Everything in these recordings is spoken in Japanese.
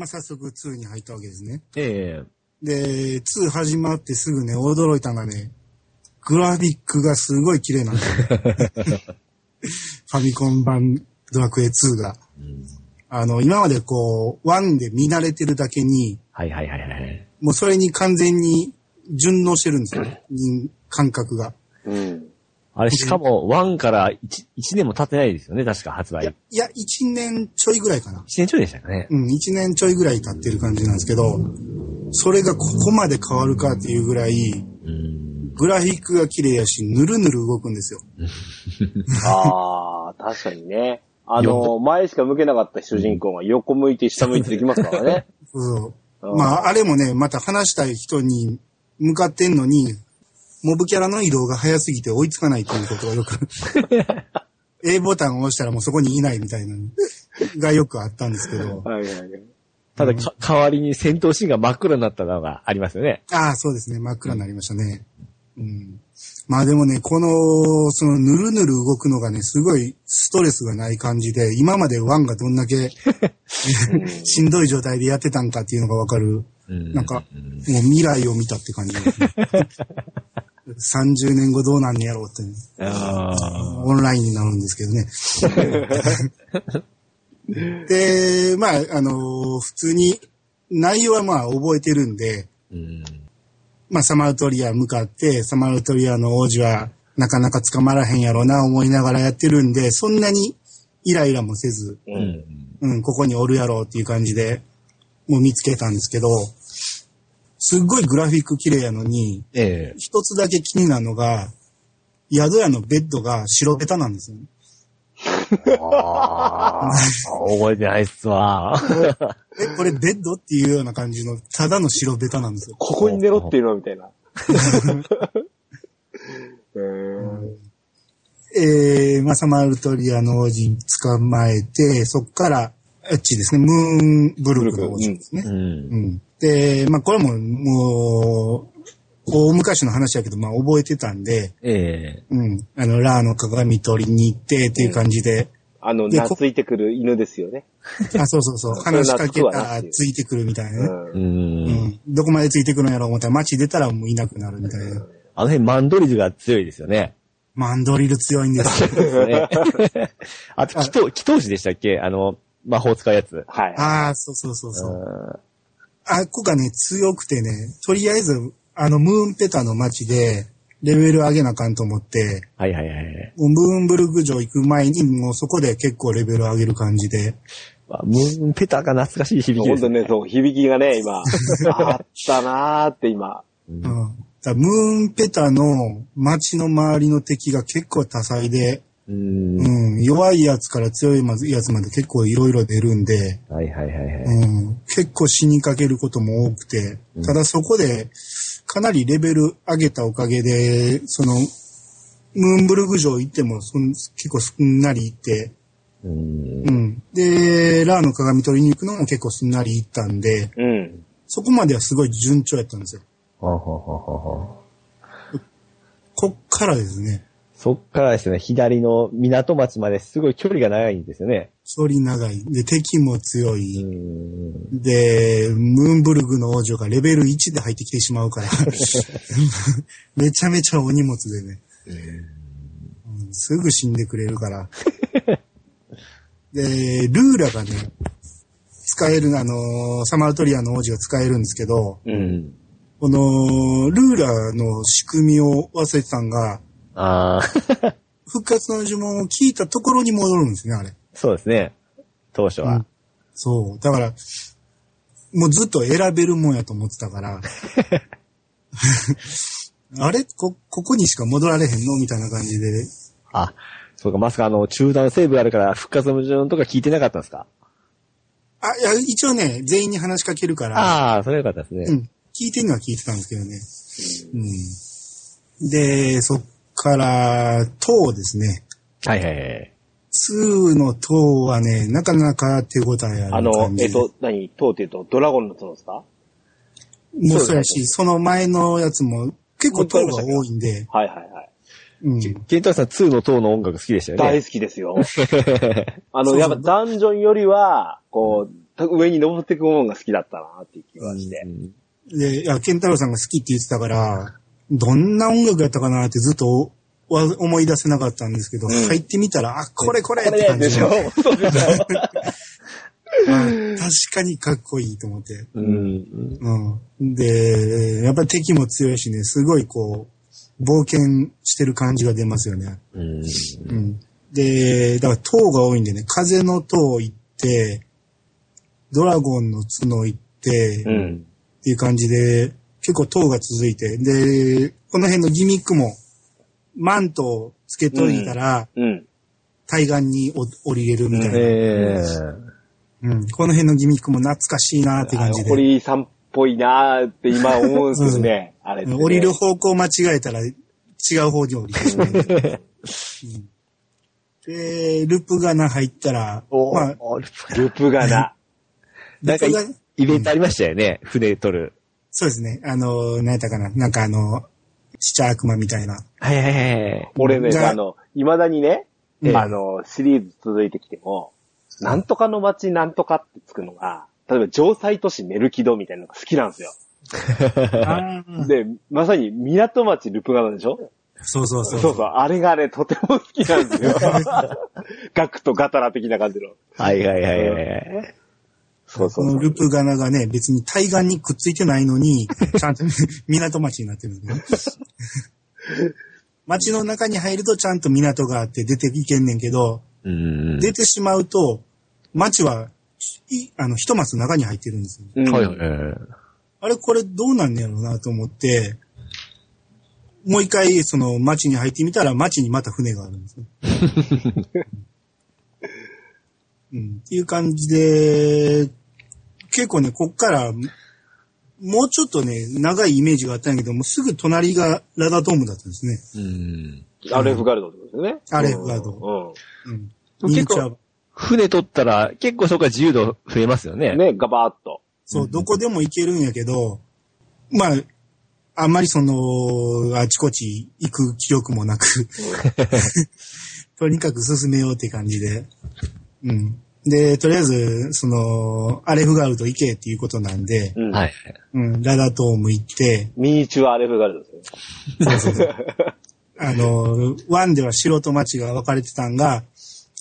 まあ、早速2に入ったわけですね。ええで、2始まってすぐね、驚いたのがね、グラフィックがすごい綺麗なんですよ。ファミコン版ドラクエ2が。あの、今までこう、1で見慣れてるだけに、はいはいはいはい。もうそれに完全に順応してるんですよ。人感覚が。うん。あれ、しかも、1から 1, 1年も経ってないですよね、確か発売。いや、いや、1年ちょいぐらいかな。1年ちょいでしたかね。うん、1年ちょいぐらい経ってる感じなんですけど、それがここまで変わるかっていうぐらい、うん。グラフィックが綺麗やし、ぬるぬる動くんですよ。ああ、確かにね。あの、前しか向けなかった主人公が横向いて下向いてできますからね。そううんまあ、あれもね、また話したい人に向かってんのに、モブキャラの移動が早すぎて追いつかないということがよく、A ボタンを押したらもうそこにいないみたいなのがよくあったんですけど、はいはいはい。ただ、か代わりに戦闘シーンが真っ暗になったのがありますよね。ああ、そうですね、真っ暗になりましたね。うん。まあでもね、この、そのぬるぬる動くのがね、すごいストレスがない感じで、今までワンがどんだけ しんどい状態でやってたんかっていうのがわかる、うんなんか、もう未来を見たって感じですね。30年後どうなんねやろうって、ああ。オンラインになるんですけどね。で、まあ、あの普通に、内容はまあ覚えてるんで、うん。まあ、サマルトリア向かって、サマルトリアの王子はなかなか捕まらへんやろうな思いながらやってるんで、そんなにイライラもせず、う。うんん。うん、ここにおるやろうっていう感じで、もう見つけたんですけど、すっごいグラフィック綺麗やのに、ええ。一つだけ気になるのが、宿屋のベッドが白ベタなんですよね。ああ。覚えてないっすわ。え、これベッドっていうような感じの、ただの白ベタなんですよ。ここに寝ろっていうのみたいな。えー、まあ、サマルトリアの王子捕まえて、そっから、あっちですね、ムーンブルクの王子ですね。うんう。ん。で、まあ、これも、もう、大昔の話やけど、まあ、覚えてたんで、ええ。うん。あの、ラーの鏡取りに行って、っていう感じで、あの、でこ懐いてくる犬ですよね。あ、そうそうそう、話しかけたらついてくるみたいなね。うんう。うんん。どこまでついてくるんやろう思ったら、街出たらもういなくなるみたいな。あの辺マンドリルが強いですよね。マンドリル強いんですよ。ねあと、祈祷、祈祷師でしたっけ？あの、魔法使うやつ。はい。ああ、そうそうそうそう。うあっこがね、強くてね、とりあえず、あの、ムーンペタの街で、レベル上げなあかんと思って、はいはいはい。もうムーンブルグ城行く前に、もうそこで結構レベル上げる感じで、あムーンペタが懐かしい響きですね。本当ね、そう、響きがね、今、あったなーって今。うん。ムーンペタの街の周りの敵が結構多彩で、うん。うん、弱いやつから強いやつまで結構いろいろ出るんで、はいはいはいはい。うん、結構死にかけることも多くて、ただそこでかなりレベル上げたおかげで、その、ムーンブルグ城行ってもそん結構すんなり行って、うん。うん。で、ラーの鏡取りに行くのも結構すんなり行ったんで、うん。そこまではすごい順調やったんですよ。はははははこっからですね、そっからですね、左の港町まですごい距離が長いんですよね。距離長い。で、敵も強うい。ん。で、ムーンブルグの王女がレベル1で入ってきてしまうから、めちゃめちゃお荷物でね、うんすぐ死んでくれるから。で、ルーラがね、使える、あの、サマルトリアの王子が使えるんですけど、う。うんん。この、ルーラの仕組みを忘れてたんが、ああ、復活の呪文を聞いたところに戻るんですね、あれ。そうですね。当初は。そう。だから、もうずっと選べるもんやと思ってたから、あれ？こ、ここにしか戻られへんの？みたいな感じで。あ、そうか、まさかあの、中断セーブがあるから復活の順とか聞いてなかったんですか？あ、いや、一応ね、全員に話しかけるから、ああ、それはよかったですね。うん。聞いてるのは聞いてたんですけどね。うん。で、そっから、塔ですね。はいはいはい。2の塔はね、なかなか手応えあるあの感、じで。えっと、何、塔っていうと、ドラゴンの塔ですか？もうそうやし、その前のやつも結構塔が多いんで、はいはいはい。うん。ケンタさん2の塔の音楽好きでしたよね。大好きですよ。あの、やっぱダンジョンよりは、こう、上に登っていくものが好きだったなっていう気がして。で、いや、ケンタロウさんが好きって言ってたから、どんな音楽やったかなってずっとわ思い出せなかったんですけど、ん入ってみたら、あ、これこれって感じでしょそうでしょあ 確かにかっこいいと思って。うん。うん。で、やっぱり敵も強いしね、すごいこう、冒険してる感じが出ますよね。うん。うん。で、だから塔が多いんでね、風の塔行って、ドラゴンの角行って、っうん。ていう感じで、結構塔が続いて、で、この辺のギミックも、マントをつけといたら、うん。対岸にお降りれるみたいな、ええうん。この辺のギミックも懐かしいなって感じで。堀井さんっぽいなーって今思うんですよね。あれね降りる方向間違えたら違う方に降りてしまう。うん で、ループガナ入ったら、おまあ、ループがな。なんかイベントありましたよね。船取る。そうですね。あの、何やったかな。なんかあの、七悪魔みたいな。はいはいはい。俺ね、ああの、未だにね、うんあの、シリーズ続いてきても、なんとかの街なんとかってつくのが、例えば城塞都市メルキドみたいなのが好きなんですよ。で、まさに港町ルプガナでしょ？そうそうそう。そうそう、あれがね、とても好きなんですよ。ガクとガタラ的な感じの。はいはいはいはい。そうそうそう。このルプガナがね、別に対岸にくっついてないのに、ちゃんと 港町になってるんですね。町の中に入るとちゃんと港があって出ていけんねんけど、うん。出てしまうと、町は、いあの、一マス中に入ってるんですよ。うんはいはいはい。あれ、これどうなんねやろうなと思って、もう一回、その、町に入ってみたら、町にまた船があるんですね。うん、っていう感じで、結構ね、こっから、もうちょっとね、長いイメージがあったんやけども、すぐ隣がラダトームだったんですね。うん。アレフガルドってことですよね。アレフガルドうん。うん。結構ミニチュア船取ったら結構そこは自由度増えますよね。ね、ガバーっと。そう、どこでも行けるんやけど、まあ、あんまりその、あちこち行く記憶もなく、とにかく進めようって感じで。うん。で、とりあえず、その、アレフガルド行けっていうことなんで、うん。はい。うん、ラダトーム行って、ミニチュアアレフガルドですよね。あの、ワンでは城と町が分かれてたんが、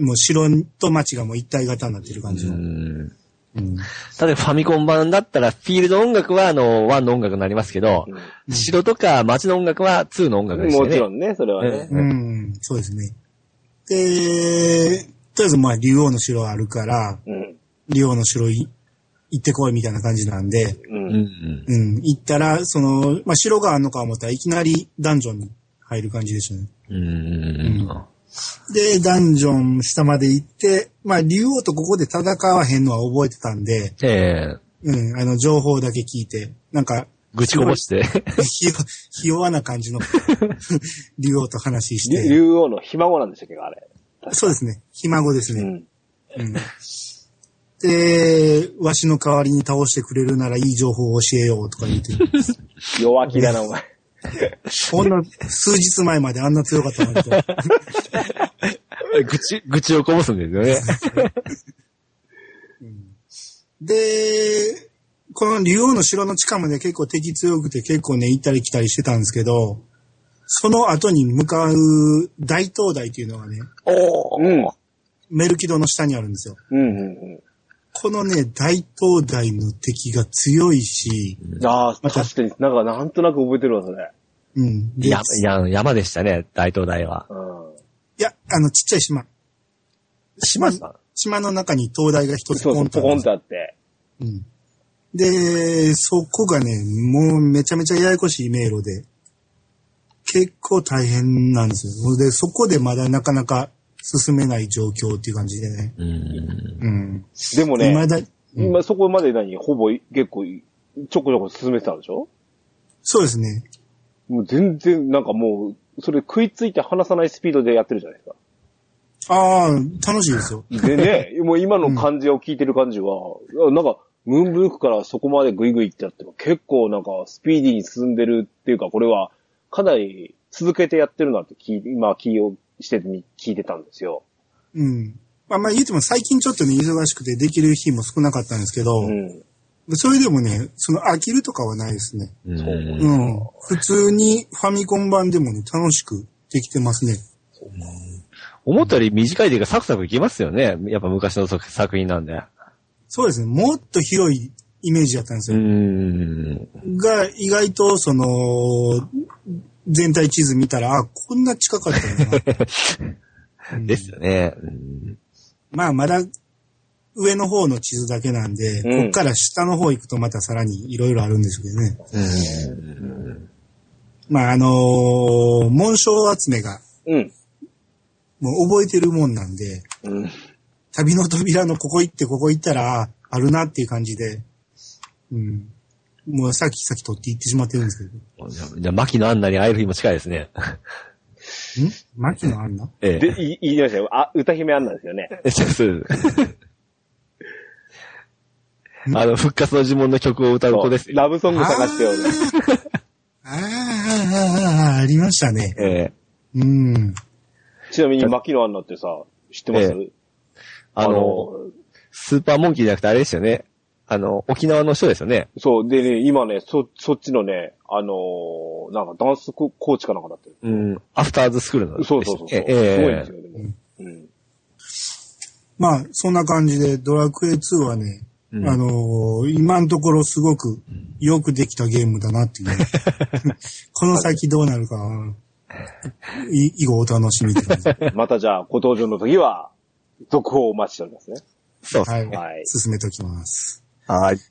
もう城と町がもう一体型になってる感じうの。ん。うん。例えばファミコン版だったら、フィールド音楽はあの、1の音楽になりますけど、城とか街の音楽は2の音楽ですよもね。ちろんね、それはね。うん、そうですね。で、とりあえずまあ、竜王の城あるから、うん。竜王の城い行ってこいみたいな感じなんで、う。うんん。うん、行ったら、その、まあ、城があるのか思ったらいきなりダンジョンに入る感じでしたね。うん。うん。で、ダンジョン下まで行って、まあ、竜王とここで戦わへんのは覚えてたんで、ええうん、あの、情報だけ聞いて、なんか、愚痴こぼして。ひよ、ひ弱な感じの 竜王と話して、竜王のひ孫なんでしたっけあれ。そうですね、ひ孫ですね。うん。うんで、わしの代わりに倒してくれるならいい情報を教えようとか言って、弱気だな、お前。こんな数日前まであんな強かったのにと。愚痴、愚痴をこぼすんですよね。で、この竜王の城の地下まで結構敵強くて結構ね、行ったり来たりしてたんですけど、その後に向かう大灯台っていうのがね、おうん。メルキドの下にあるんですよ。うん、うん、このね、大灯台の敵が強いし、うん。ああ、確かになんかなんとなく覚えてるわ、それ。うん。でや、いや、山でしたね、大東大は。うん。いや、あの、ちっちゃい島。島島、島の中に灯台が一つそうそう、ポンとポコンあとあって。うん。で、そこがね、もうめちゃめちゃややこしい迷路で、結構大変なんですよ。で、そこでまだなかなか進めない状況っていう感じでね。うん。うん。でもね、未だ、うん今そこまで何？ほぼ結構ちょこちょこ進めてたんでしょ？そうですね。もう全然なんかもう、それ食いついて離さないスピードでやってるじゃないですか。ああ、楽しいですよ。でね、もう今の感じを聞いてる感じは、なんか、ムーンブルークからそこまでグイグイってやっても結構なんかスピーディーに進んでるっていうか、これはかなり続けてやってるなって聞い今気をしてみ聞いてたんですよ。うん。まあまあ言うても最近ちょっとね、忙しくてできる日も少なかったんですけど、うん。それでもね、その飽きるとかはないですね。うんそううん。普通にファミコン版でもね、楽しくできてますね。思ったより短いというかサクサクいけますよね。やっぱ昔の作作品なんで。そうですね。もっと広いイメージだったんですうよ。ん。が、意外と、その、全体地図見たら、あ、こんな近かったんだな。ですよね。うんまあ、まだ、上の方の地図だけなんで、うんこっから下の方行くとまたさらにいろいろあるんですけどね。まあ、あのー紋章集めが、うん。もう覚えてるもんなんで、うん。旅の扉のここ行ってここ行ったら、ああるなっていう感じで、うん。もうさっきさっき取って行ってしまってるんですけど。じゃあ、じゃあ、牧野アンナに会える日も近いですね。ん？牧野あんな？えで、い言いましたよ。あ、歌姫あんなんですよね。え。そうあの、復活の呪文の曲を歌う子ですよ。ラブソング探してよね。あーあー、あーあー、ありましたね。ええうん。ちなみに、牧野アンナってさ、知ってます、えあの、スーパーモンキーじゃなくてあれですよね。あの、沖縄の人ですよね。そう、でね、今ね、そ、そっちのね、あのーなんかダンスココーチかなんかだってる。うん。アフターズスクールの。そうそうそうそう。ええすごいんですよ、でも。うん。まあ、そんな感じで、ドラクエ2はね、うんあのー今のところすごくよくできたゲームだなっていうね、この先どうなるか、い以後お楽しみって感じ。またじゃあ、ご登場の時は、続報をお待ちしておりますね。そうですね。はい。はい進めておきます。はい。